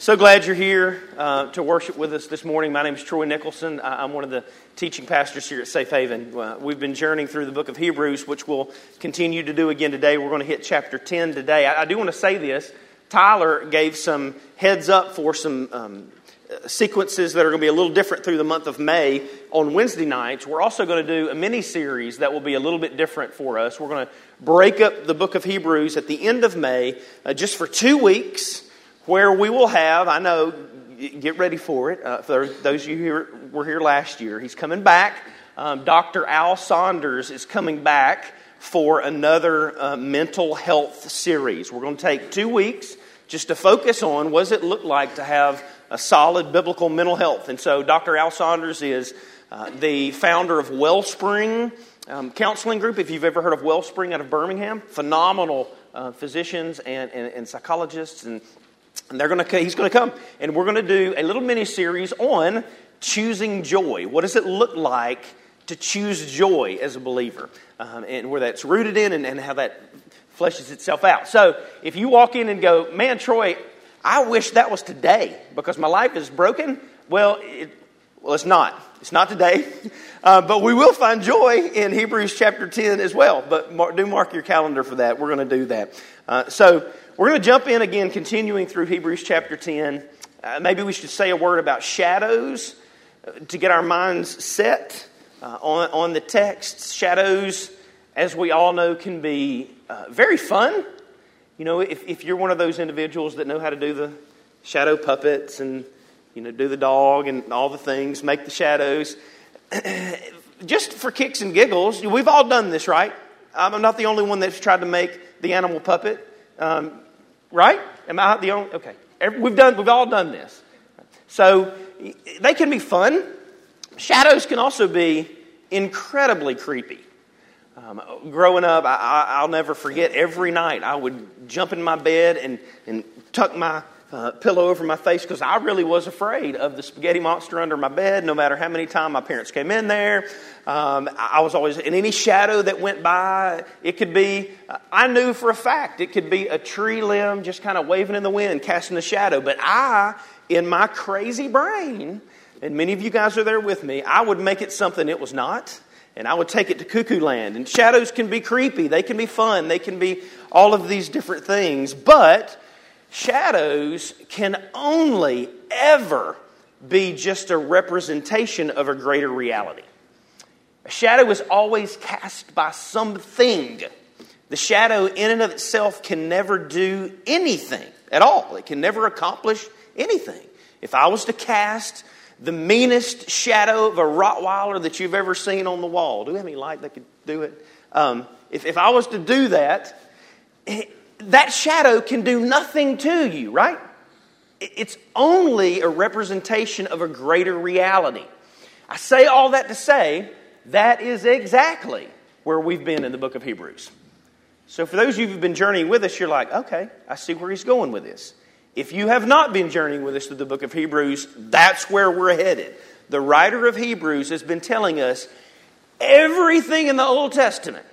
So glad you're here uh, to worship with us this morning. My name is Troy Nicholson. I'm one of the teaching pastors here at Safe Haven. Uh, we've been journeying through the book of Hebrews, which we'll continue to do again today. We're going to hit chapter 10 today. I, I do want to say this. Tyler gave some heads up for some um, sequences that are going to be a little different through the month of May on Wednesday nights. We're also going to do a mini series that will be a little bit different for us. We're going to break up the book of Hebrews at the end of May uh, just for two weeks where we will have, I know, get ready for it. Uh, for those of you who were here last year, he's coming back. Um, Dr. Al Saunders is coming back for another uh, mental health series. We're going to take two weeks just to focus on what does it look like to have a solid biblical mental health. And so Dr. Al Saunders is uh, the founder of Wellspring um, Counseling Group. If you've ever heard of Wellspring out of Birmingham, phenomenal uh, physicians and, and, and psychologists and and they're going to, he's going to come, and we're going to do a little mini series on choosing joy. What does it look like to choose joy as a believer? Um, and where that's rooted in and, and how that fleshes itself out. So if you walk in and go, man, Troy, I wish that was today because my life is broken. Well, it, well, it's not. It's not today. Uh, but we will find joy in Hebrews chapter 10 as well. But do mark your calendar for that. We're going to do that. Uh, so we're going to jump in again, continuing through Hebrews chapter 10. Uh, maybe we should say a word about shadows uh, to get our minds set uh, on, on the text. Shadows, as we all know, can be uh, very fun. You know, if, if you're one of those individuals that know how to do the shadow puppets and, you know, do the dog and all the things, make the shadows, just for kicks and giggles, we've all done this, right? I'm not the only one that's tried to make the animal puppet. Um, Right? Am I the only? Okay. We've, done, we've all done this. So they can be fun. Shadows can also be incredibly creepy. Um, growing up, I, will never forget every night I would jump in my bed and, and tuck my uh, pillow over my face because I really was afraid of the spaghetti monster under my bed, no matter how many times my parents came in there. Um, I was always in any shadow that went by. It could be, I knew for a fact, it could be a tree limb just kind of waving in the wind, casting a shadow. But I, in my crazy brain, and many of you guys are there with me, I would make it something it was not. And I would take it to cuckoo land. And shadows can be creepy, they can be fun, they can be all of these different things. But shadows can only ever be just a representation of a greater reality. A shadow is always cast by something. The shadow, in and of itself, can never do anything at all. It can never accomplish anything. If I was to cast the meanest shadow of a Rottweiler that you've ever seen on the wall, do we have any light that could do it? Um, if, if I was to do that, that shadow can do nothing to you, right? It's only a representation of a greater reality. I say all that to say that is exactly where we've been in the book of Hebrews. So, for those of you who've been journeying with us, you're like, okay, I see where he's going with this. If you have not been journeying with us through the book of Hebrews, that's where we're headed. The writer of Hebrews has been telling us everything in the Old Testament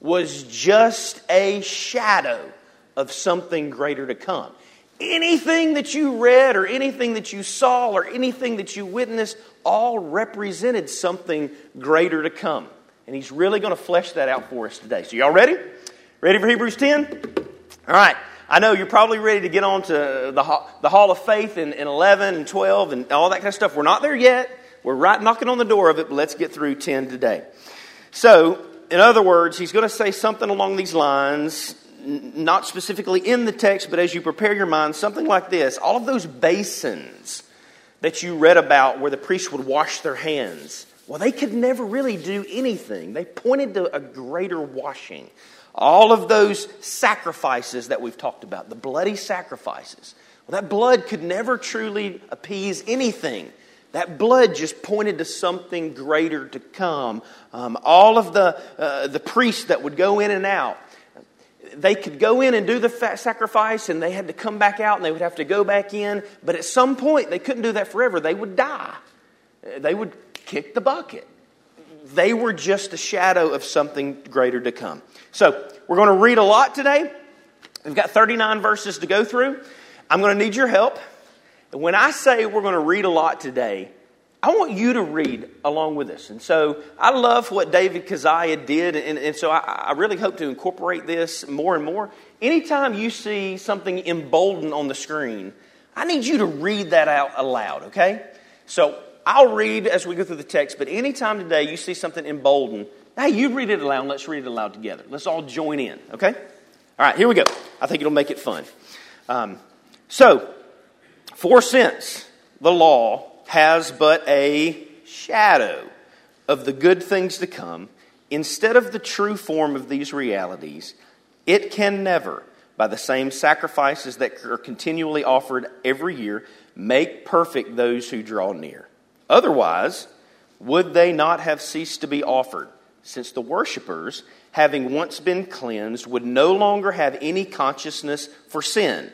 was just a shadow of something greater to come. Anything that you read or anything that you saw or anything that you witnessed all represented something greater to come. And he's really going to flesh that out for us today. So, y'all ready? Ready for Hebrews 10? All right. I know you're probably ready to get on to the, the Hall of Faith in, in 11 and 12 and all that kind of stuff. We're not there yet. We're right knocking on the door of it, but let's get through 10 today. So, in other words, he's going to say something along these lines not specifically in the text, but as you prepare your mind, something like this. All of those basins that you read about where the priests would wash their hands, well, they could never really do anything. They pointed to a greater washing. All of those sacrifices that we've talked about, the bloody sacrifices, well, that blood could never truly appease anything. That blood just pointed to something greater to come. Um, all of the, uh, the priests that would go in and out, they could go in and do the sacrifice and they had to come back out and they would have to go back in. But at some point, they couldn't do that forever. They would die, they would kick the bucket. They were just a shadow of something greater to come. So, we're going to read a lot today. We've got 39 verses to go through. I'm going to need your help. And when I say we're going to read a lot today, I want you to read along with us. And so I love what David Keziah did, and, and so I, I, really hope to incorporate this more and more. Anytime you see something emboldened on the screen, I need you to read that out aloud, okay? So I'll read as we go through the text, but anytime today you see something emboldened, hey, you read it aloud, let's read it aloud together. Let's all join in, okay? All right, here we go. I think it'll make it fun. Um, so, for since the law has but a shadow of the good things to come, instead of the true form of these realities, it can never, by the same sacrifices that are continually offered every year, make perfect those who draw near. Otherwise, would they not have ceased to be offered, since the worshippers, having once been cleansed, would no longer have any consciousness for sin?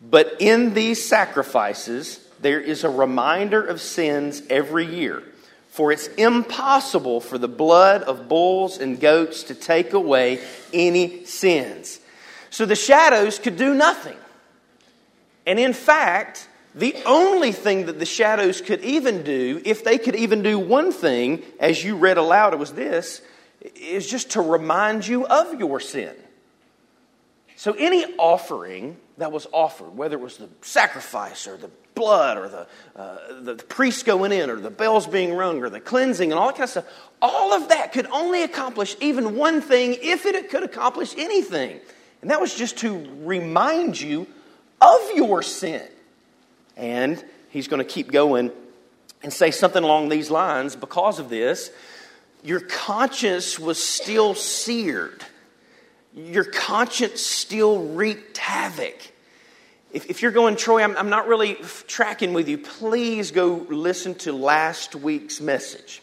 But in these sacrifices, there is a reminder of sins every year. For it's impossible for the blood of bulls and goats to take away any sins. So the shadows could do nothing. And in fact, the only thing that the shadows could even do, if they could even do one thing, as you read aloud, it was this, is just to remind you of your sin. So any offering that was offered, whether it was the sacrifice or the blood or the, uh, the, priest going in or the bells being rung or the cleansing and all that kind of stuff, all of that could only accomplish even one thing if it could accomplish anything. And that was just to remind you of your sin. And he's going to keep going and say something along these lines because of this. Your conscience was still seared your conscience still wreaked havoc. If, if you're going, Troy, I'm, I'm not really tracking with you, please go listen to last week's message.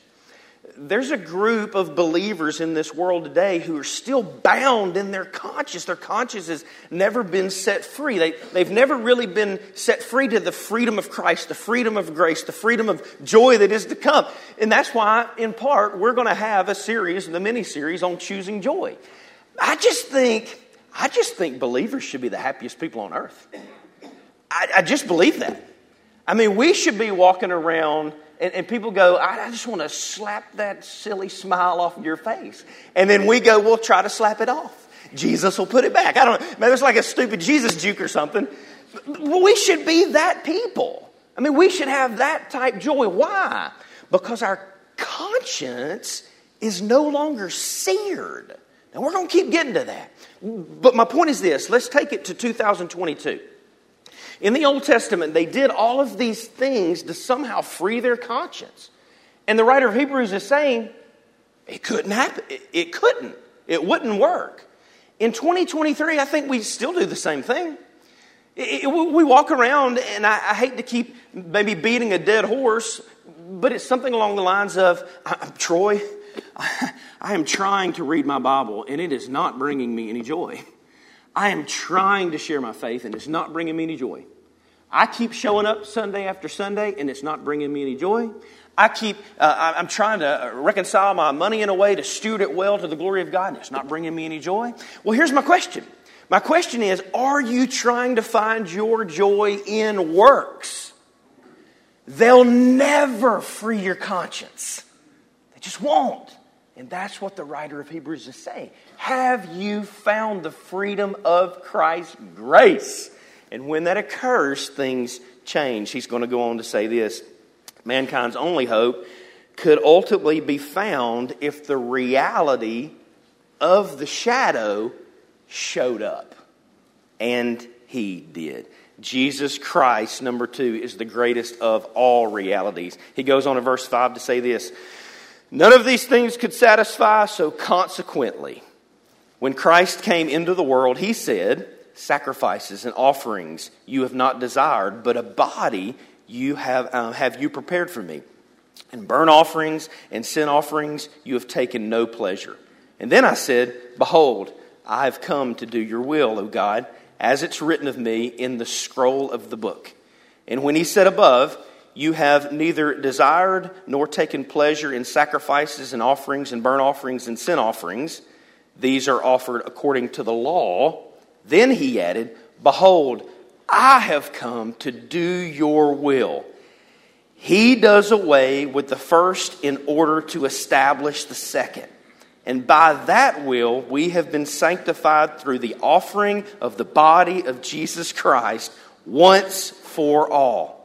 There's a group of believers in this world today who are still bound in their conscience. Their conscience has never been set free. They, they've never really been set free to the freedom of Christ, the freedom of grace, the freedom of joy that is to come. And that's why, in part, we're going to have a series, the mini series on choosing joy. I just think, I just think believers should be the happiest people on earth. I, I just believe that. I mean, we should be walking around and, and people go, I, I just want to slap that silly smile off your face. And then we go, we'll try to slap it off. Jesus will put it back. I don't know. Maybe it's like a stupid Jesus juke or something. We should be that people. I mean, we should have that type joy. Why? Because our conscience is no longer seared. And we're going to keep getting to that. But my point is this let's take it to 2022. In the Old Testament, they did all of these things to somehow free their conscience. And the writer of Hebrews is saying, it couldn't happen. It, couldn't. It wouldn't work. In 2023, I think we still do the same thing. It, it, we walk around, and I, I, hate to keep maybe beating a dead horse, but it's something along the lines of Troy, I am trying to read my Bible, and it is not bringing me any joy. I am trying to share my faith, and it's not bringing me any joy. I keep showing up Sunday after Sunday, and it's not bringing me any joy. I keep, uh, I'm trying to reconcile my money in a way to steward it well to the glory of God, and it's not bringing me any joy. Well, here's my question. My question is Are you trying to find your joy in works? They'll never free your conscience. Just won't. And that's what the writer of Hebrews is saying. Have you found the freedom of Christ's grace? And when that occurs, things change. He's going to go on to say this mankind's only hope could ultimately be found if the reality of the shadow showed up. And he did. Jesus Christ, number two, is the greatest of all realities. He goes on in verse 5 to say this None of these things could satisfy, so consequently, when Christ came into the world, he said, Sacrifices and offerings you have not desired, but a body you have, uh, have you prepared for me. And burnt offerings and sin offerings you have taken no pleasure. And then I said, Behold, I have come to do your will, O God, as it's written of me in the scroll of the book. And when he said above, you have neither desired nor taken pleasure in sacrifices and offerings and burnt offerings and sin offerings. These are offered according to the law. Then he added, Behold, I have come to do your will. He does away with the first in order to establish the second. And by that will, we have been sanctified through the offering of the body of Jesus Christ once for all.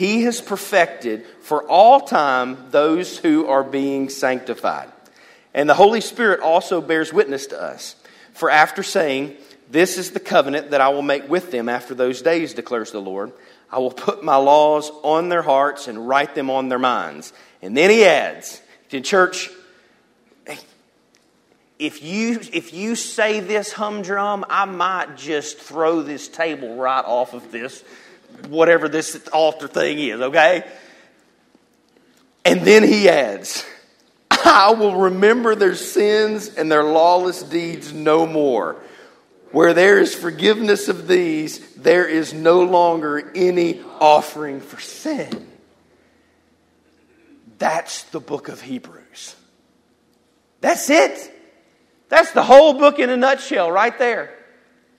he has perfected for all time those who are being sanctified. And the Holy Spirit also bears witness to us. For after saying, This is the covenant that I will make with them after those days, declares the Lord, I will put my laws on their hearts and write them on their minds. And then he adds, to church, if you, if you say this humdrum, I might just throw this table right off of this, whatever this altar thing is, okay? And then he adds, I will remember their sins and their lawless deeds no more. Where there is forgiveness of these, there is no longer any offering for sin. That's the book of Hebrews. That's it. That's the whole book in a nutshell, right there.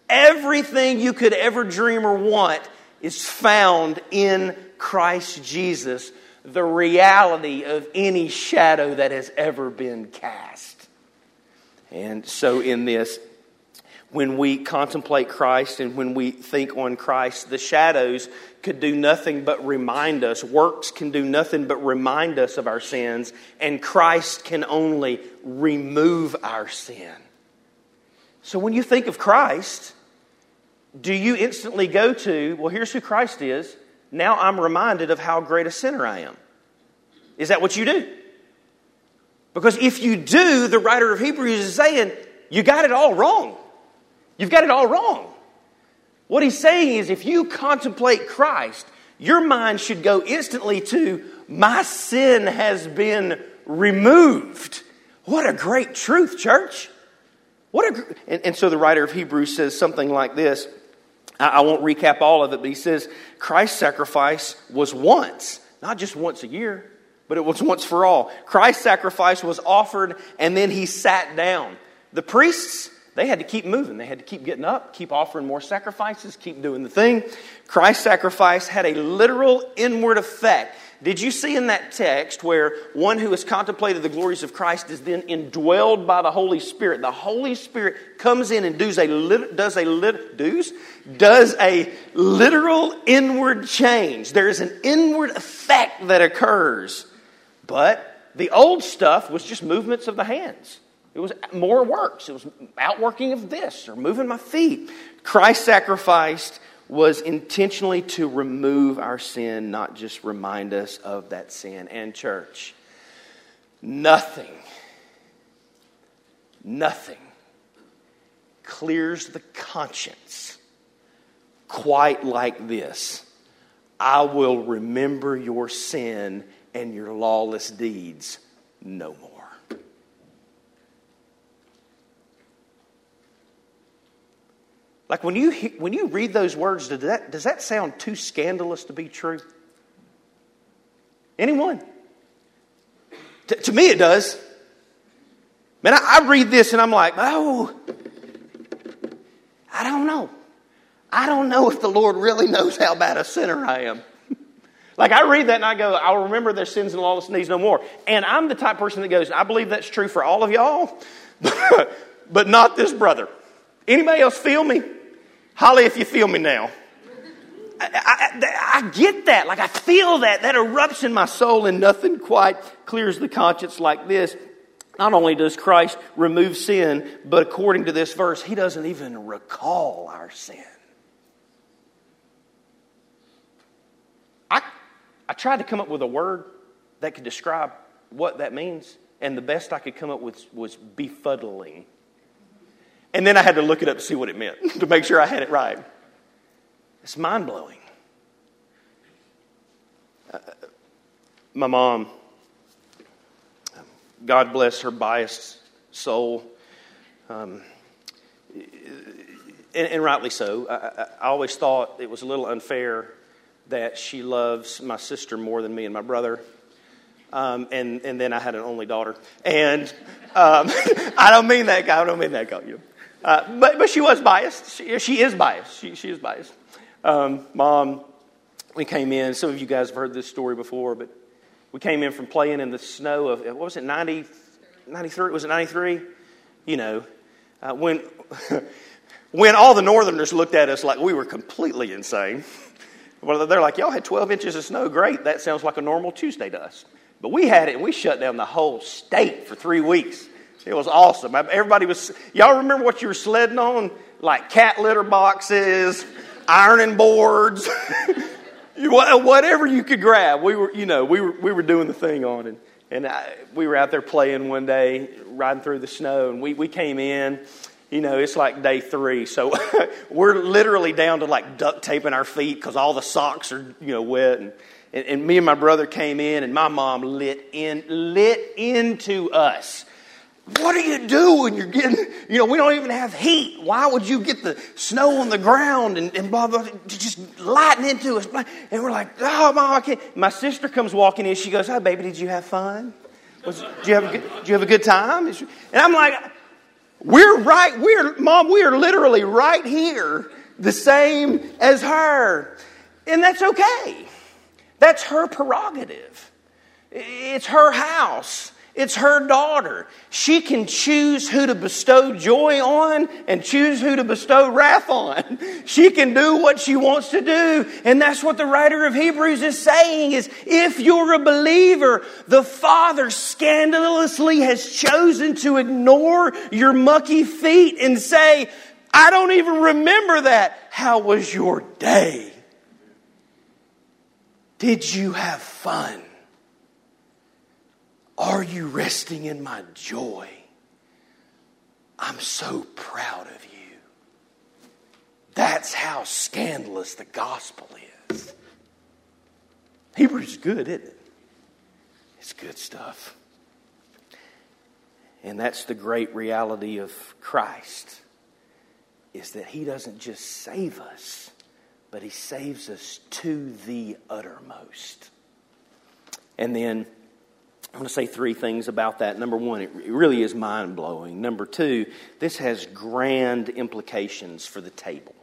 Everything you could ever dream or want is found in Christ Jesus, the reality of any shadow that has ever been cast. And so, in this, when we contemplate Christ and when we think on Christ, the shadows could do nothing but remind us. Works can do nothing but remind us of our sins, and Christ can only remove our sin. So when you think of Christ, do you instantly go to, well, here's who Christ is. Now I'm reminded of how great a sinner I am. Is that what you do? Because if you do, the writer of Hebrews is saying, you got it all wrong. You've got it all wrong. What he's saying is if you contemplate Christ, your mind should go instantly to, My sin has been removed. What a great truth, church. What a, and, and so the writer of Hebrews says something like this. I, won't recap all of it, but he says Christ's sacrifice was once, not just once a year, but it was once for all. Christ's sacrifice was offered and then he sat down. The priests, they had to keep moving. They had to keep getting up, keep offering more sacrifices, keep doing the thing. Christ's sacrifice had a literal inward effect. Did you see in that text where one who has contemplated the glories of Christ is then indwelled by the Holy Spirit? The Holy Spirit comes in and does a does a lit, does does a literal inward change. There is an inward effect that occurs, but the old stuff was just movements of the hands. It was more works. It was outworking of this or moving my feet. Christ sacrificed was intentionally to remove our sin, not just remind us of that sin. And, church, nothing, nothing clears the conscience quite like this I will remember your sin and your lawless deeds no more. Like when you, when you read those words, does that, does that sound too scandalous to be true? Anyone? T- to me, it does. Man, I, I read this and I'm like, oh, I don't know. I don't know if the Lord really knows how bad a sinner I am. like I read that and I go, I'll remember their sins and lawless needs no more. And I'm the type person that goes, I believe that's true for all of y'all, but not this brother. Anybody else feel me? Holly, if you feel me now. I, I, I, get that. Like I feel that. That erupts in my soul, and nothing quite clears the conscience like this. Not only does Christ remove sin, but according to this verse, he doesn't even recall our sin. I, I tried to come up with a word that could describe what that means, and the best I could come up with was befuddling. And then I had to look it up to see what it meant to make sure I had it right. It's mind blowing. Uh, my mom, God bless her biased soul, um, and, and, rightly so. I, I, always thought it was a little unfair that she loves my sister more than me and my brother. Um, and, and then I had an only daughter. And um, I don't mean that guy. I don't mean that guy. You. Uh, but, but she was biased. She, she is biased. She, she is biased. Um, Mom, we came in. Some of you guys have heard this story before, but we came in from playing in the snow of, what was it, 90, 93? Was it 93? You know, uh, when, when all the Northerners looked at us like we were completely insane. Well, they're like, y'all had 12 inches of snow. Great. That sounds like a normal Tuesday to us. But we had it and we shut down the whole state for three weeks. It was awesome. Everybody was, y'all remember what you were sledding on? Like cat litter boxes, ironing boards, whatever you could grab. We were, you know, we were, we were doing the thing on it. And I, we were out there playing one day, riding through the snow, and we, we came in. You know, it's like day three. So we're literally down to like duct taping our feet because all the socks are, you know, wet. And, and, and me and my brother came in, and my mom lit in, lit into us what do you do when You're getting, you know, we don't even have heat. Why would you get the snow on the ground and, and blah, blah, just lighting into us? And we're like, oh, mom, I can't. My sister comes walking in. She goes, oh, baby, did you have fun? Was, did, you have a good, did you have a good time? And I'm like, we're right, we're, mom, we are literally right here, the same as her. And that's okay. That's her prerogative. It's her house. It's her daughter. She can choose who to bestow joy on and choose who to bestow wrath on. She can do what she wants to do. And that's what the writer of Hebrews is saying is if you're a believer, the Father scandalously has chosen to ignore your mucky feet and say, I don't even remember that. How was your day? Did you have fun? Are you resting in my joy? I'm so proud of you. That's how scandalous the gospel is. Hebrews is good, isn't it? It's good stuff. And that's the great reality of Christ is that he doesn't just save us, but he saves us to the uttermost. And then I want to say three things about that. Number one, it really is mind blowing. Number two, this has grand implications for the table.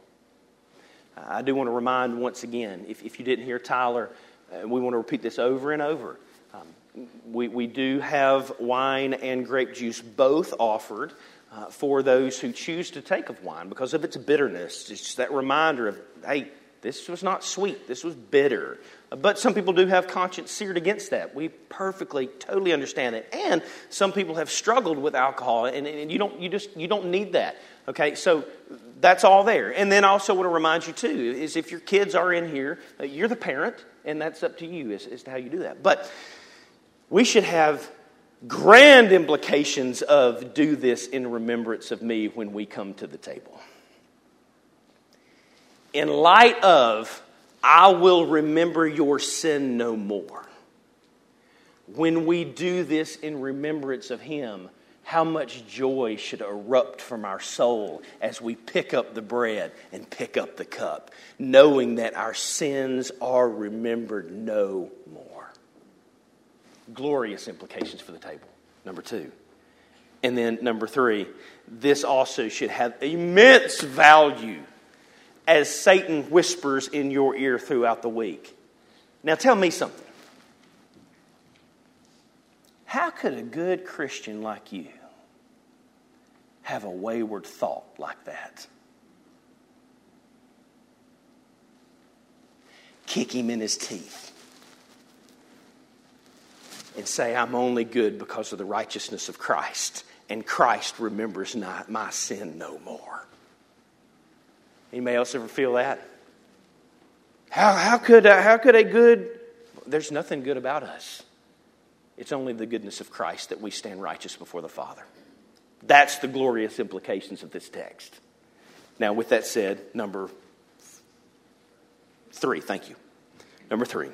I do want to remind once again, if, if you didn't hear Tyler, uh, we want to repeat this over and over. Um, we, we do have wine and grape juice both offered uh, for those who choose to take of wine because of its bitterness. It's just that reminder of, hey, this was not sweet, this was bitter. But some people do have conscience seared against that. We perfectly, totally understand it. And some people have struggled with alcohol, and, and you don't, you just, you don't need that. Okay, so that's all there. And then I also want to remind you too is if your kids are in here, uh, you're the parent, and that's up to you as, as to how you do that. But we should have grand implications of do this in remembrance of me when we come to the table. In light of I will remember your sin no more. When we do this in remembrance of Him, how much joy should erupt from our soul as we pick up the bread and pick up the cup, knowing that our sins are remembered no more. Glorious implications for the table, number two. And then, number three, this also should have immense value as Satan whispers in your ear throughout the week. Now, tell me something. How could a good Christian like you have a wayward thought like that? Kick him in his teeth and say, I'm only good because of the righteousness of Christ, and Christ remembers not my sin no more. Anybody else ever feel that? How, how, could, uh, how could a good, there's nothing good about us. It's only the goodness of Christ that we stand righteous before the Father. That's the glorious implications of this text. Now, with that said, number three, thank you. Number three,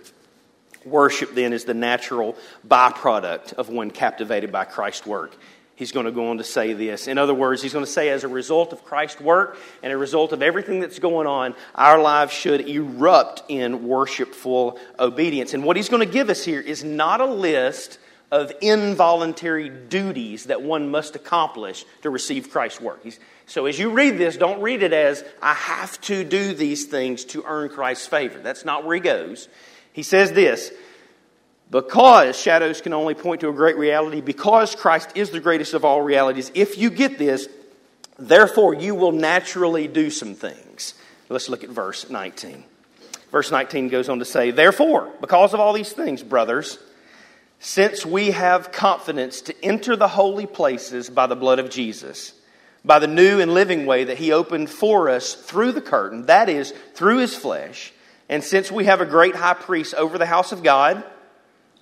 Worship, then, is the natural byproduct of one captivated by Christ's work. He's going to go on to say this. In other words, he's going to say, as a result of Christ's work and a result of everything that's going on, our lives should erupt in worshipful obedience. And what he's going to give us here is not a list of involuntary duties that one must accomplish to receive Christ's work. He's, so as you read this, don't read it as, I have to do these things to earn Christ's favor. That's not where he goes. He says this because shadows can only point to a great reality, because Christ is the greatest of all realities, if you get this, therefore you will naturally do some things. Let's look at verse 19. Verse 19 goes on to say, Therefore, because of all these things, brothers, since we have confidence to enter the holy places by the blood of Jesus, by the new and living way that he opened for us through the curtain, that is, through his flesh, and since we have a great high priest over the house of God,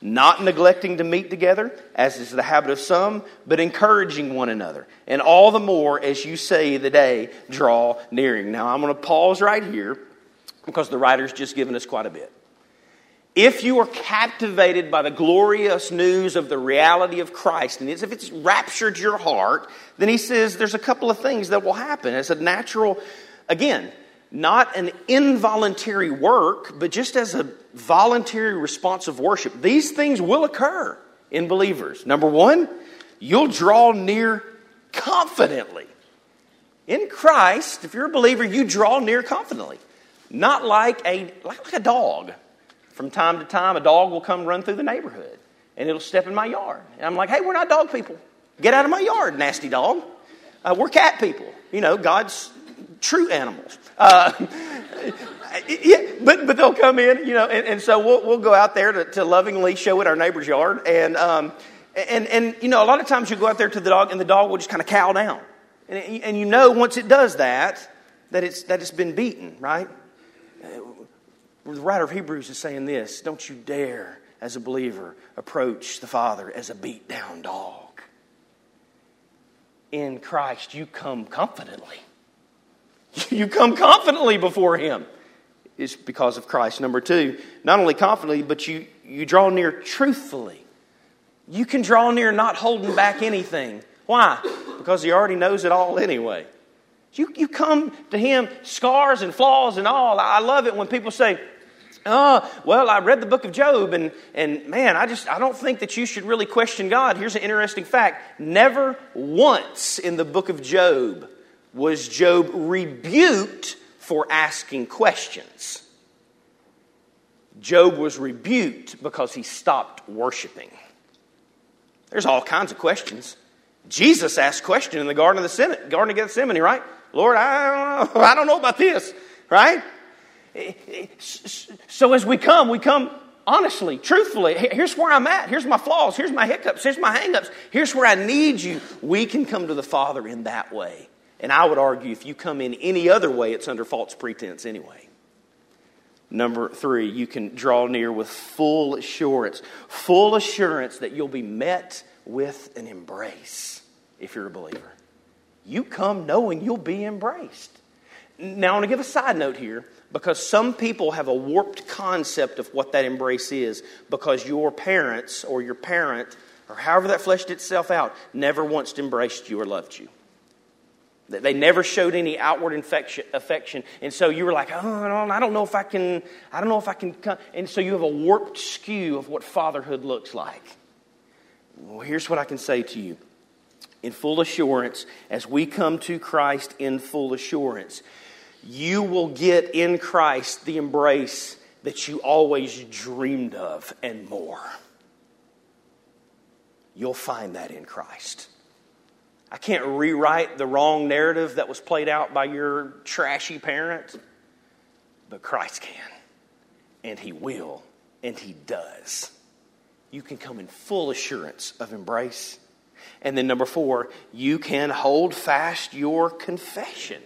not neglecting to meet together, as is the habit of some, but encouraging one another. And all the more as you say the day draw nearing. Now, I'm going to pause right here because the writer's just given us quite a bit. If you are captivated by the glorious news of the reality of Christ, and if it's raptured your heart, then he says there's a couple of things that will happen. As a natural, again, not an involuntary work, but just as a voluntary response of worship. These things will occur in believers. Number one, you'll draw near confidently. In Christ, if you're a believer, you draw near confidently. Not like a, like a dog. From time to time, a dog will come run through the neighborhood and it'll step in my yard. And I'm like, hey, we're not dog people. Get out of my yard, nasty dog. Uh, we're cat people. You know, God's true animals. Uh, yeah, but, but they'll come in, you know, and, and so we'll, we'll go out there to, to lovingly show it our neighbor's yard. And, um, and, and, you know, a lot of times you go out there to the dog and the dog will just kind of cow down. And, and you know once it does that, that it's, that it's been beaten, right? The writer of Hebrews is saying this Don't you dare, as a believer, approach the Father as a beat down dog. In Christ, you come confidently. You come confidently before Him. It's because of Christ. Number two, not only confidently, but you, you draw near truthfully. You can draw near not holding back anything. Why? Because He already knows it all anyway. You, you come to Him, scars and flaws and all. I love it when people say, Oh, well, I read the book of Job, and, and man, I just I don't think that you should really question God. Here's an interesting fact. Never once in the book of Job was Job rebuked for asking questions. Job was rebuked because he stopped worshiping. There's all kinds of questions. Jesus asked question in the Garden of the Senate, Garden of Gethsemane, right? Lord, I don't know, I don't know about this, right? Eh, eh, so as we come, we come honestly, truthfully. Here's where I'm at. Here's my flaws. Here's my hiccups. Here's my hangups. Here's where I need you. We can come to the Father in that way. And I would argue if you come in any other way, it's under false pretense anyway. Number three, you can draw near with full assurance, full assurance that you'll be met with an embrace if you're a believer. You come knowing you'll be embraced. Now, I want to give a side note here because some people have a warped concept of what that embrace is because your parents or your parent or however that fleshed itself out never once embraced you or loved you. They never showed any outward affection. And so you were like, oh, I don't know if I can, I don't know if I can come. And so you have a warped skew of what fatherhood looks like. Well, here's what I can say to you. In full assurance, as we come to Christ in full assurance, you will get in Christ the embrace that you always dreamed of and more. You'll find that in Christ. I can't rewrite the wrong narrative that was played out by your trashy parent, but Christ can. And He will, and He does. You can come in full assurance of embrace. And then number four, you can hold fast your confession.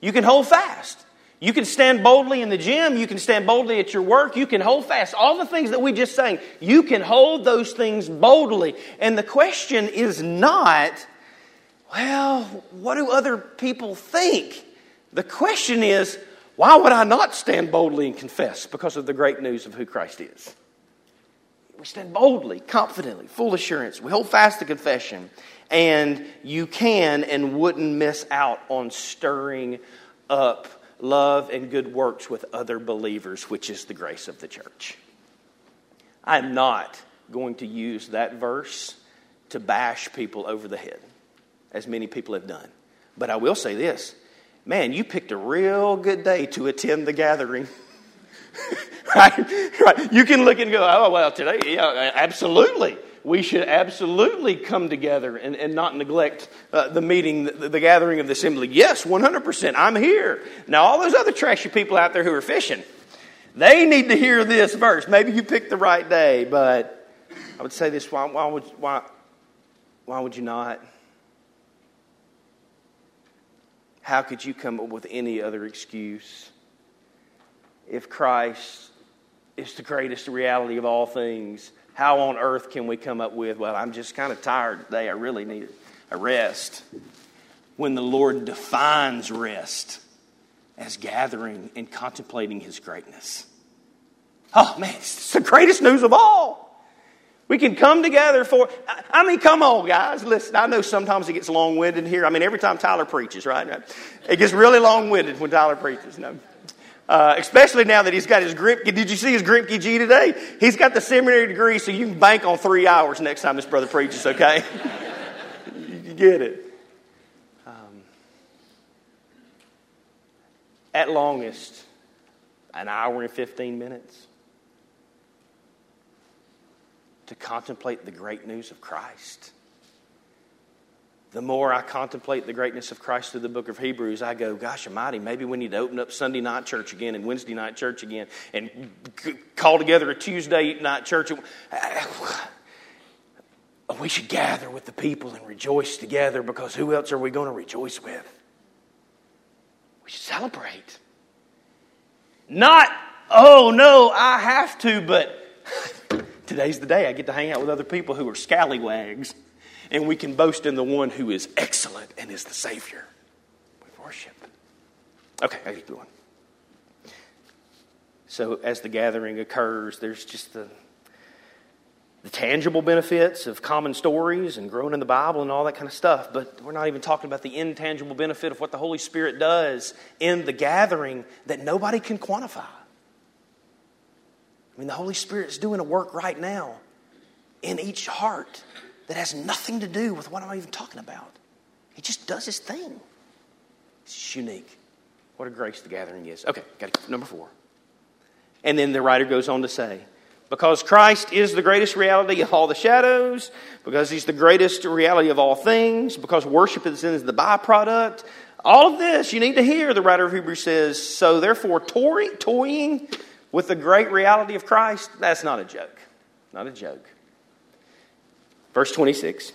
You can hold fast. You can stand boldly in the gym. You can stand boldly at your work. You can hold fast. All the things that we just sang, you can hold those things boldly. And the question is not, well, what do other people think? The question is, why would I not stand boldly and confess? Because of the great news of who Christ is. We stand boldly, confidently, full assurance. We hold fast the confession. And you can and wouldn't miss out on stirring up love and good works with other believers, which is the grace of the church. I'm not going to use that verse to bash people over the head, as many people have done. But I will say this man, you picked a real good day to attend the gathering. right? right? You can look and go, oh, well, today, yeah, absolutely we should absolutely come together and, and not neglect uh, the meeting, the, the, gathering of the assembly. Yes, 100%. I'm here. Now, all those other trashy people out there who are fishing, they need to hear this verse. Maybe you picked the right day, but I would say this why, why, would, why, why would you not? How could you come up with any other excuse if Christ is the greatest reality of all things? how on earth can we come up with, well, I'm just kind of tired today. I really need a rest. When the Lord defines rest as gathering and contemplating His greatness. Oh, man, it's the greatest news of all. We can come together for, I mean, come on, guys. Listen, I know sometimes it gets long winded here. I mean, every time Tyler preaches, right? It gets really long winded when Tyler preaches. No. Uh, especially now that he's got his grip. Did you see his Grimke G today? He's got the seminary degree, so you can bank on three hours next time this brother preaches, okay? you get it. Um, at longest, an hour and 15 minutes to contemplate the great news of Christ the more I contemplate the greatness of Christ through the book of Hebrews, I go, gosh almighty, maybe we need to open up Sunday night church again and Wednesday night church again and call together a Tuesday night church. We should gather with the people and rejoice together because who else are we going to rejoice with? We should celebrate. Not, oh no, I have to, but today's the day I get to hang out with other people who are scallywags and we can boast in the one who is excellent and is the Savior. We worship. Okay, I keep going. So, as the gathering occurs, there's just the, the tangible benefits of common stories and growing in the Bible and all that kind of stuff, but we're not even talking about the intangible benefit of what the Holy Spirit does in the gathering that nobody can quantify. I mean, the Holy Spirit's doing a work right now in each heart that has nothing to do with what I'm even talking about. He just does his thing. It's unique. What a grace the gathering is. Okay, got to number four. And then the writer goes on to say, because Christ is the greatest reality of all the shadows, because he's the greatest reality of all things, because worship is the byproduct, all of this you need to hear, the writer of Hebrews says, so therefore, toying with the great reality of Christ, that's not a joke. Not a joke. Verse 26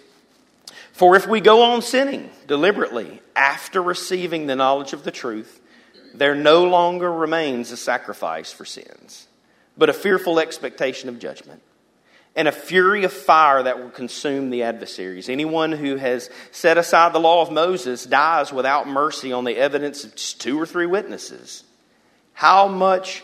For if we go on sinning deliberately after receiving the knowledge of the truth, there no longer remains a sacrifice for sins, but a fearful expectation of judgment and a fury of fire that will consume the adversaries. Anyone who has set aside the law of Moses dies without mercy on the evidence of just two or three witnesses. How much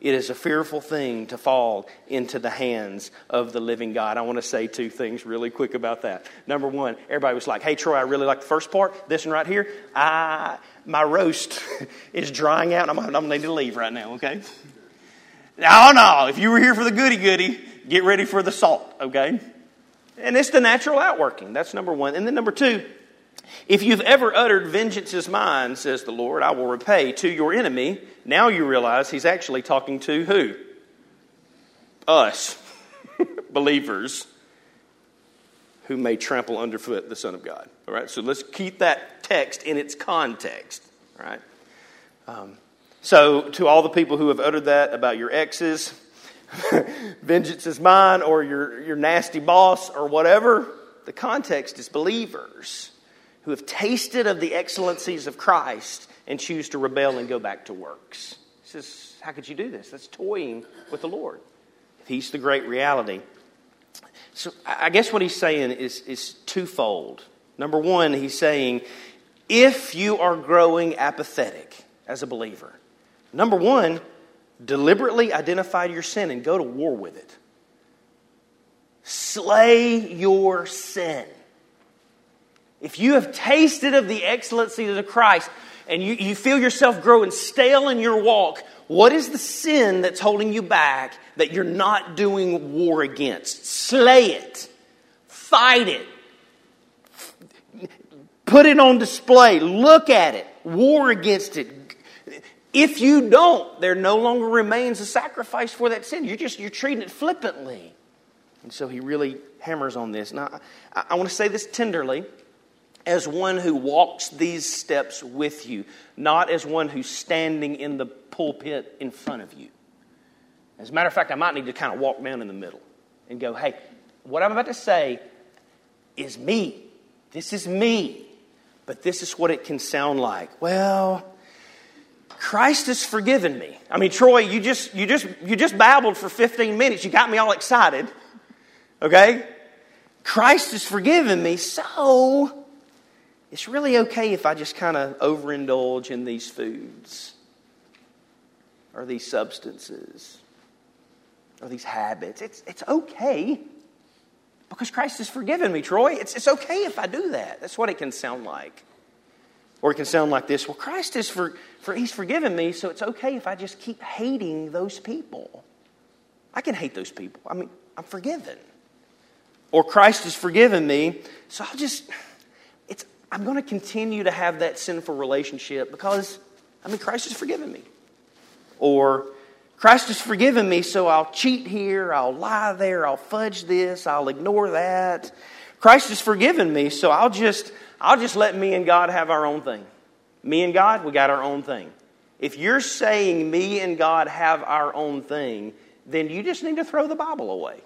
It is a fearful thing to fall into the hands of the living God. I want to say two things really quick about that. Number one, everybody was like, hey, Troy, I really like the first part. This one right here, I, my roast is drying out. I'm, I'm going to need to leave right now, okay? No, no. If you were here for the goody goody, get ready for the salt, okay? And it's the natural outworking. That's number one. And then number two, If you've ever uttered, Vengeance is mine, says the Lord, I will repay to your enemy, now you realize he's actually talking to who? Us, believers, who may trample underfoot the Son of God. All right, so let's keep that text in its context. All right. Um, so, to all the people who have uttered that about your exes, vengeance is mine, or your, your nasty boss, or whatever, the context is believers who have tasted of the excellencies of Christ and choose to rebel and go back to works. He says, How could you do this? That's toying with the Lord. He's the great reality. So I guess what he's saying is, is twofold. Number one, he's saying, if you are growing apathetic as a believer, number one, deliberately identify your sin and go to war with it. Slay your sin. If you have tasted of the excellencies of the Christ and you, you feel yourself growing stale in your walk, what is the sin that's holding you back that you're not doing war against? Slay it, fight it, put it on display, look at it, war against it. If you don't, there no longer remains a sacrifice for that sin. You're just you're treating it flippantly. And so he really hammers on this. Now, I, I want to say this tenderly as one who walks these steps with you, not as one who's standing in the pulpit in front of you. As a matter of fact, I might need to kind of walk down in the middle and go, hey, what I'm about to say is me. This is me. But this is what it can sound like. Well, Christ has forgiven me. I mean, Troy, you just you just you just babbled for 15 minutes. You got me all excited. Okay? Christ has forgiven me, so it's really okay if I just kind of overindulge in these foods or these substances or these habits. It's, it's okay because Christ has forgiven me, Troy. It's, it's okay if I do that. That's what it can sound like. Or it can sound like this Well, Christ is for, for, He's forgiven me, so it's okay if I just keep hating those people. I can hate those people. I mean, I'm forgiven. Or Christ has forgiven me, so I'll just I'm going to continue to have that sinful relationship because, I mean, Christ has forgiven me. Or, Christ has forgiven me, so I'll cheat here, I'll lie there, I'll fudge this, I'll ignore that. Christ has forgiven me, so I'll just, I'll just let me and God have our own thing. Me and God, we got our own thing. If you're saying me and God have our own thing, then you just need to throw the Bible away.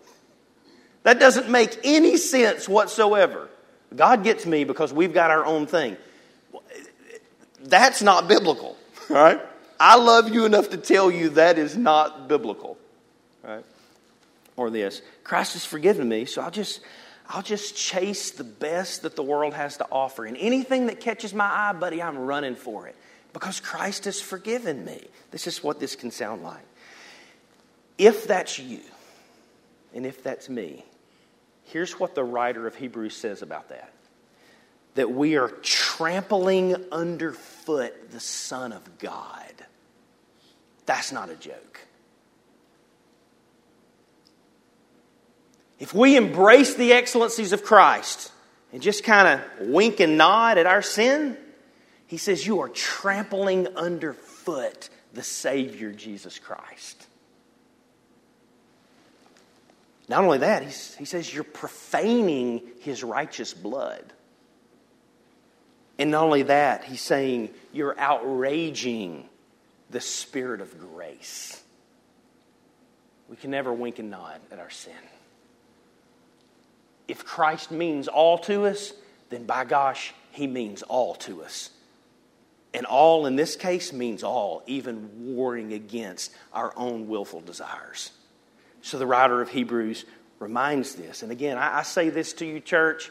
That doesn't make any sense whatsoever. God gets me because we've got our own thing. That's not biblical, right? I love you enough to tell you that is not biblical, right? Or this Christ has forgiven me, so I'll just I'll just chase the best that the world has to offer. And anything that catches my eye, buddy, I'm running for it because Christ has forgiven me. This is what this can sound like. If that's you, and if that's me, Here's what the writer of Hebrews says about that that we are trampling underfoot the Son of God. That's not a joke. If we embrace the excellencies of Christ and just kind of wink and nod at our sin, he says, You are trampling underfoot the Savior Jesus Christ. Not only that, he says you're profaning his righteous blood. And not only that, he's saying you're outraging the spirit of grace. We can never wink and nod at our sin. If Christ means all to us, then by gosh, he means all to us. And all in this case means all, even warring against our own willful desires. So the writer of Hebrews reminds this. And again, I, I say this to you, church,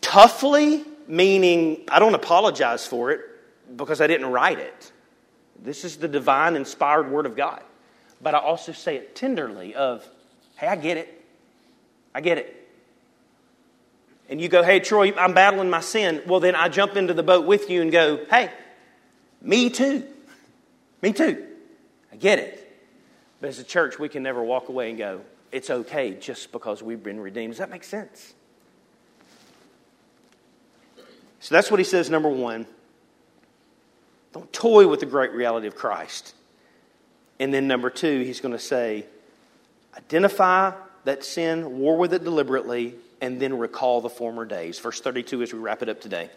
toughly, meaning I don't apologize for it because I didn't write it. This is the divine, inspired word of God. But I also say it tenderly of, hey, I get it. I get it. And you go, hey, Troy, I'm battling my sin. Well, then I jump into the boat with you and go, hey, me too. Me too. I get it. But as a church, we can never walk away and go, it's okay just because we've been redeemed. Does that make sense? So that's what he says, number one. Don't toy with the great reality of Christ. And then number two, he's going to say, identify that sin, war with it deliberately, and then recall the former days. Verse 32 as we wrap it up today.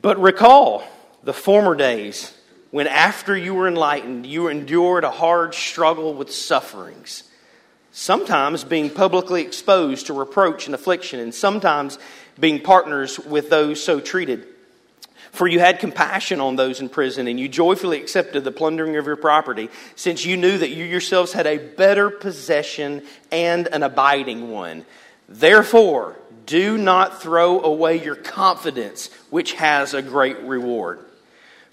But recall the former days when, after you were enlightened, you endured a hard struggle with sufferings, sometimes being publicly exposed to reproach and affliction, and sometimes being partners with those so treated. For you had compassion on those in prison, and you joyfully accepted the plundering of your property, since you knew that you yourselves had a better possession and an abiding one. Therefore, do not throw away your confidence, which has a great reward.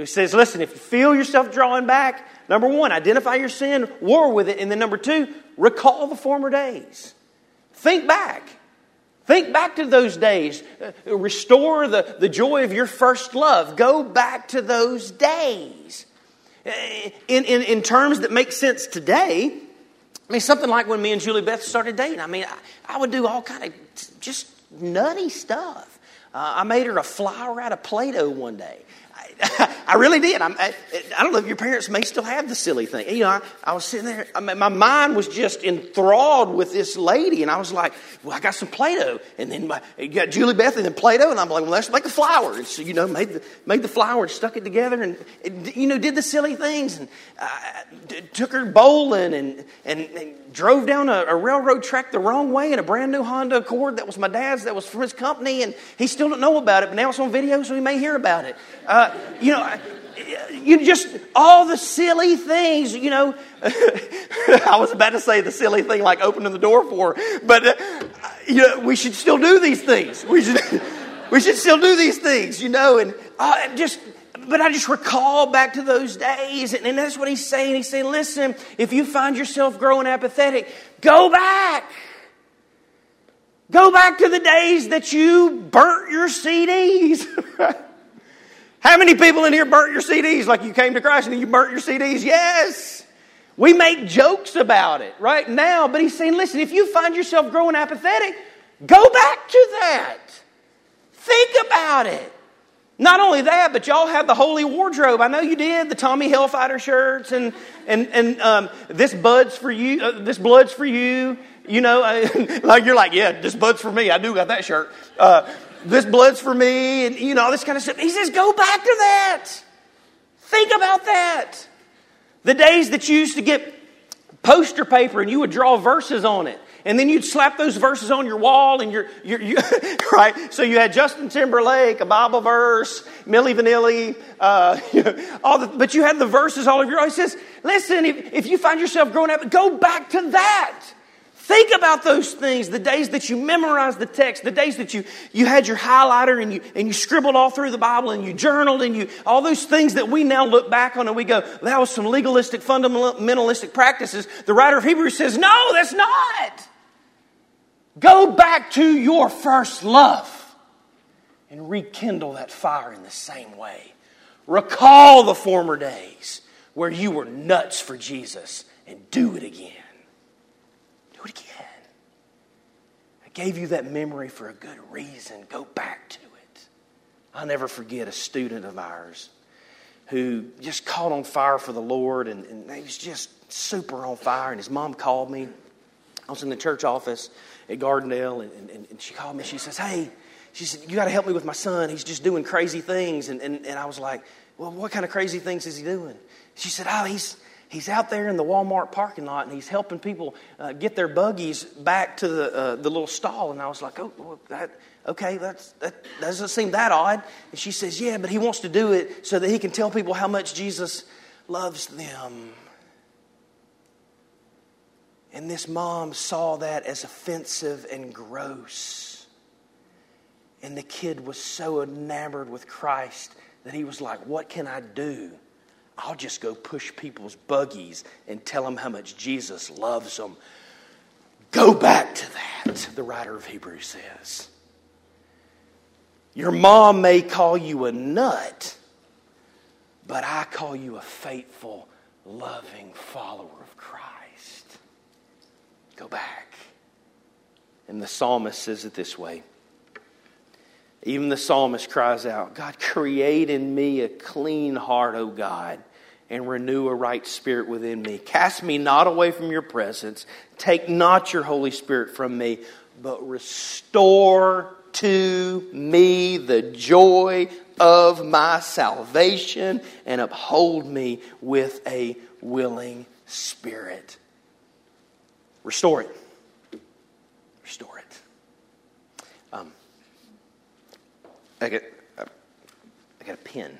So he says, listen, if you feel yourself drawing back, number one, identify your sin, war with it, and then number two, recall the former days. Think back. Think back to those days. Restore the, the joy of your first love. Go back to those days. In, in, in terms that make sense today, I mean, something like when me and Julie Beth started dating. I mean, I, I would do all kind of just nutty stuff. Uh, I made her a flower out of Play Doh one day. I really did. I'm, I, I, don't know if your parents may still have the silly thing. You know, I, I was sitting there, I mean, my mind was just enthralled with this lady, and I was like, well, I got some Play Doh. And then my, you got Julie Beth and then Play Doh, and I'm like, well, let's make a flower. And so, you know, made the, made the flower and stuck it together and, you know, did the silly things. And took her bowling and, and, and drove down a, a, railroad track the wrong way in a brand new Honda Accord that was my dad's, that was from his company, and he still don't know about it, but now it's on video, so he may hear about it. Uh, you know, you just all the silly things, you know. I was about to say the silly thing like opening the door for, her, but uh, you know, we should still do these things. We should, we should still do these things, you know, and uh, just but I just recall back to those days, and, and that's what he's saying. He's saying, listen, if you find yourself growing apathetic, go back. Go back to the days that you burnt your CDs. How many people in here burnt your CDs like you came to Christ and you burnt your CDs? Yes. We make jokes about it right now, but he's saying, listen, if you find yourself growing apathetic, go back to that. Think about it. Not only that, but y'all have the holy wardrobe. I know you did the Tommy Hellfighter shirts and and and um, this buds for you. Uh, this blood's for you. You know, like you're like, yeah, this bud's for me. I do got that shirt. Uh, this blood's for me, and you know all this kind of stuff. He says, go back to that. Think about that. The days that you used to get poster paper and you would draw verses on it and then you'd slap those verses on your wall and you're, you're you, right so you had justin timberlake a bible verse milli vanilli uh, all the, but you had the verses all over your he says listen if, if you find yourself growing up go back to that Think about those things, the days that you memorized the text, the days that you, you had your highlighter and you, and you scribbled all through the Bible and you journaled and you, all those things that we now look back on and we go, that was some legalistic, fundamentalistic practices. The writer of Hebrews says, no, that's not. Go back to your first love and rekindle that fire in the same way. Recall the former days where you were nuts for Jesus and do it again. Do it again. I gave you that memory for a good reason. Go back to it. I'll never forget a student of ours who just caught on fire for the Lord and, and he was just super on fire. And his mom called me. I was in the church office at Gardendale, and, and, and she called me. She says, Hey, she said, You got to help me with my son. He's just doing crazy things. And, and, and I was like, Well, what kind of crazy things is he doing? She said, Oh, he's, he's out there in the Walmart parking lot and he's helping people uh, get their buggies back to the, uh, the little stall. And I was like, Oh, well, that, okay, that's, that doesn't seem that odd. And she says, Yeah, but he wants to do it so that he can tell people how much Jesus loves them. And this mom saw that as offensive and gross. And the kid was so enamored with Christ that he was like, What can I do? I'll just go push people's buggies and tell them how much Jesus loves them. Go back to that, the writer of Hebrews says. Your mom may call you a nut, but I call you a faithful, loving follower of Christ. Go back. And the psalmist says it this way. Even the psalmist cries out, God, create in me a clean heart, O God, and renew a right spirit within me. Cast me not away from your presence. Take not your Holy Spirit from me, but restore to me the joy of my salvation and uphold me with a willing spirit. Restore it. Restore it. Um, I got, I got a pen.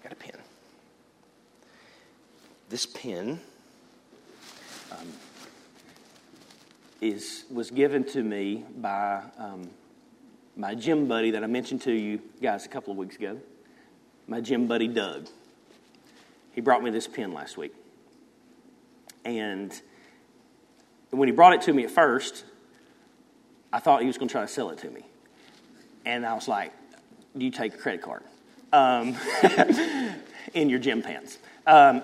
I got a pen. This pen um, is was given to me by um, my gym buddy that I mentioned to you guys a couple of weeks ago. My gym buddy Doug. He brought me this pen last week, and when he brought it to me at first, I thought he was going to try to sell it to me, and I was like, "Do you take a credit card um, in your gym pants?" Um,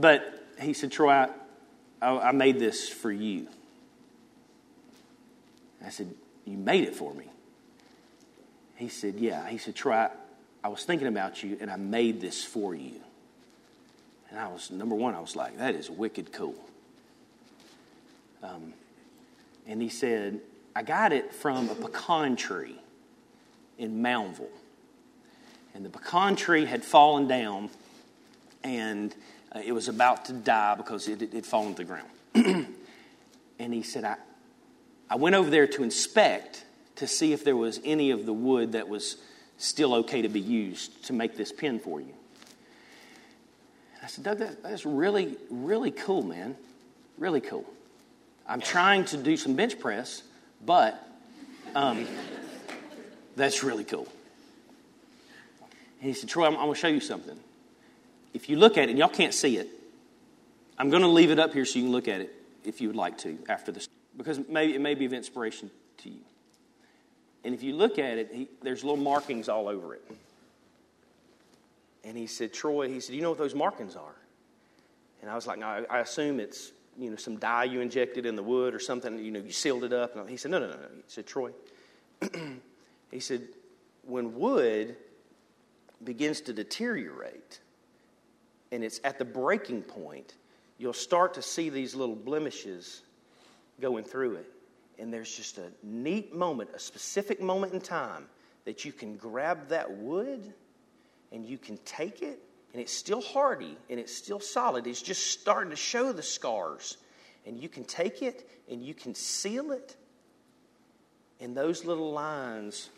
but he said, "Troy, I, I made this for you." I said, You made it for me? He said, Yeah. He said, Troy, I was thinking about you and I made this for you. And I was, number one, I was like, That is wicked cool. Um, and he said, I got it from a pecan tree in Moundville. And the pecan tree had fallen down and uh, it was about to die because it had fallen to the ground. and he said, I, I went over there to inspect to see if there was any of the wood that was still okay to be used to make this pen for you. I said, Doug, that, that's really, really cool, man. Really cool. I'm trying to do some bench press, but um, that's really cool. And he said, Troy, I'm, I'm going to show you something. If you look at it, and y'all can't see it, I'm going to leave it up here so you can look at it if you would like to after this because maybe it may be of inspiration to you. And if you look at it, he, there's little markings all over it. And he said, Troy, he said, you know what those markings are? And I was like, no, I, I assume it's, you know, some dye you injected in the wood or something, you know, you sealed it up. And he said, no, no, no, no. He said, Troy, he said, when wood begins to deteriorate and it's at the breaking point, you'll start to see these little blemishes going through it. And there's just a neat moment, a specific moment in time that you can grab that wood and you can take it, and it's still hardy and it's still solid. It's just starting to show the scars. And you can take it and you can seal it, and those little lines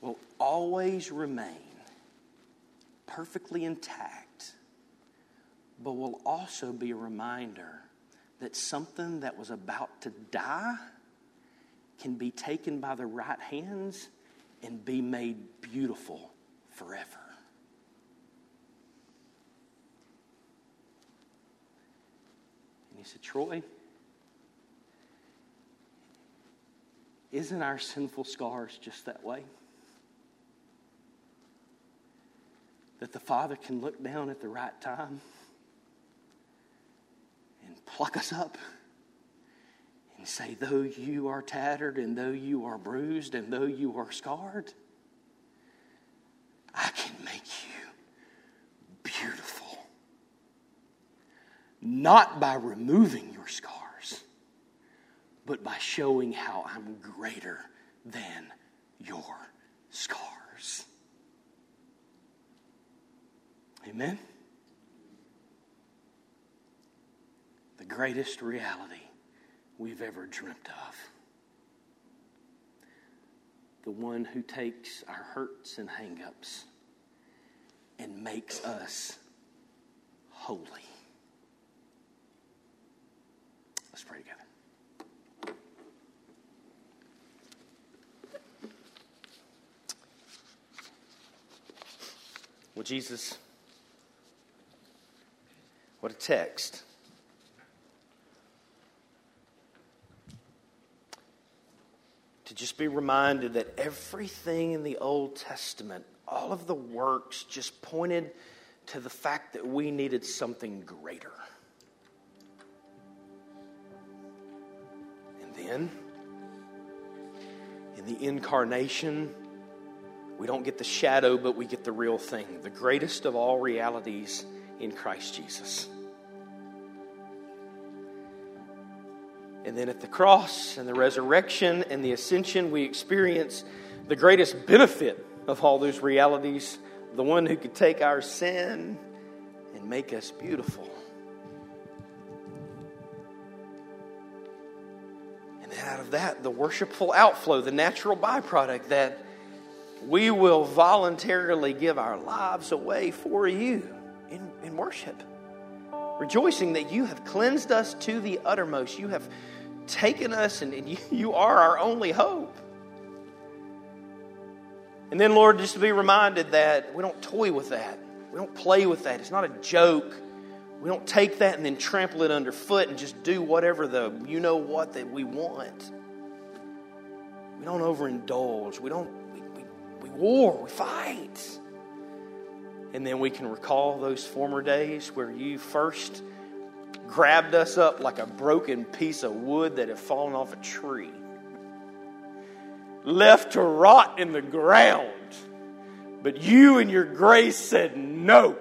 will always remain perfectly intact, but will also be a reminder that something that was about to die can be taken by the right hands and be made beautiful forever. And he said, Troy, isn't our sinful scars just that way? That the Father can look down at the right time pluck us up and say, though you are tattered and though you are bruised and though you are scarred, I can make you beautiful. Not by removing your scars, but by showing how I'm greater than your scars. Amen. The greatest reality we've ever dreamt of. The one who takes our hurts and hangups and makes us holy. Let's pray together. Well, Jesus, what a text. To just be reminded that everything in the Old Testament, all of the works, just pointed to the fact that we needed something greater. And then, in the incarnation, we don't get the shadow, but we get the real thing the greatest of all realities in Christ Jesus. And then at the cross and the resurrection and the ascension, we experience the greatest benefit of all those realities the one who could take our sin and make us beautiful. And then out of that, the worshipful outflow, the natural byproduct that we will voluntarily give our lives away for you in, in worship. Rejoicing that you have cleansed us to the uttermost. You have taken us, and, you, you are our only hope. And then, Lord, just to be reminded that we don't toy with that. We don't play with that. It's not a joke. We don't take that and then trample it underfoot and just do whatever the you know what that we want. We don't overindulge. We don't we war, we fight. And then we can recall those former days where you first grabbed us up like a broken piece of wood that had fallen off a tree, left to rot in the ground. But you and your grace said, No,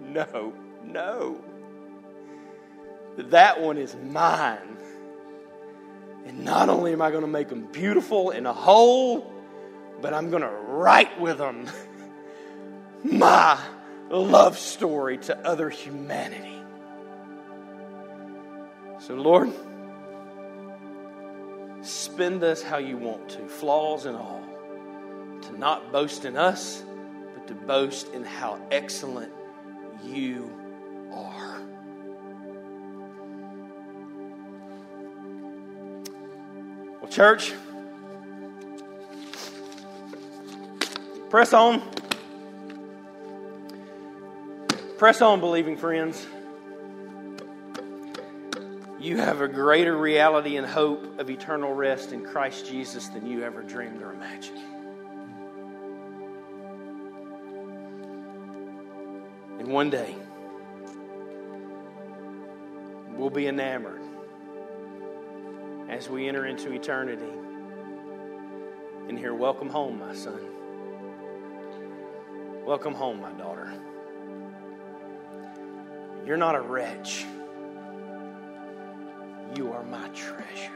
no, no. That one is mine. And not only am I going to make them beautiful and whole, but I'm going to write with them my love story to other humanity. So, Lord, spend us how you want to, flaws and all, to not boast in us, but to boast in how excellent you are. Well, church, Press on. Press on, believing friends. You have a greater reality and hope of eternal rest in Christ Jesus than you ever dreamed or imagined. And one day, we'll be enamored as we enter into eternity and hear, Welcome home, my son. Welcome home, my daughter. You're not a wretch. You are my treasure.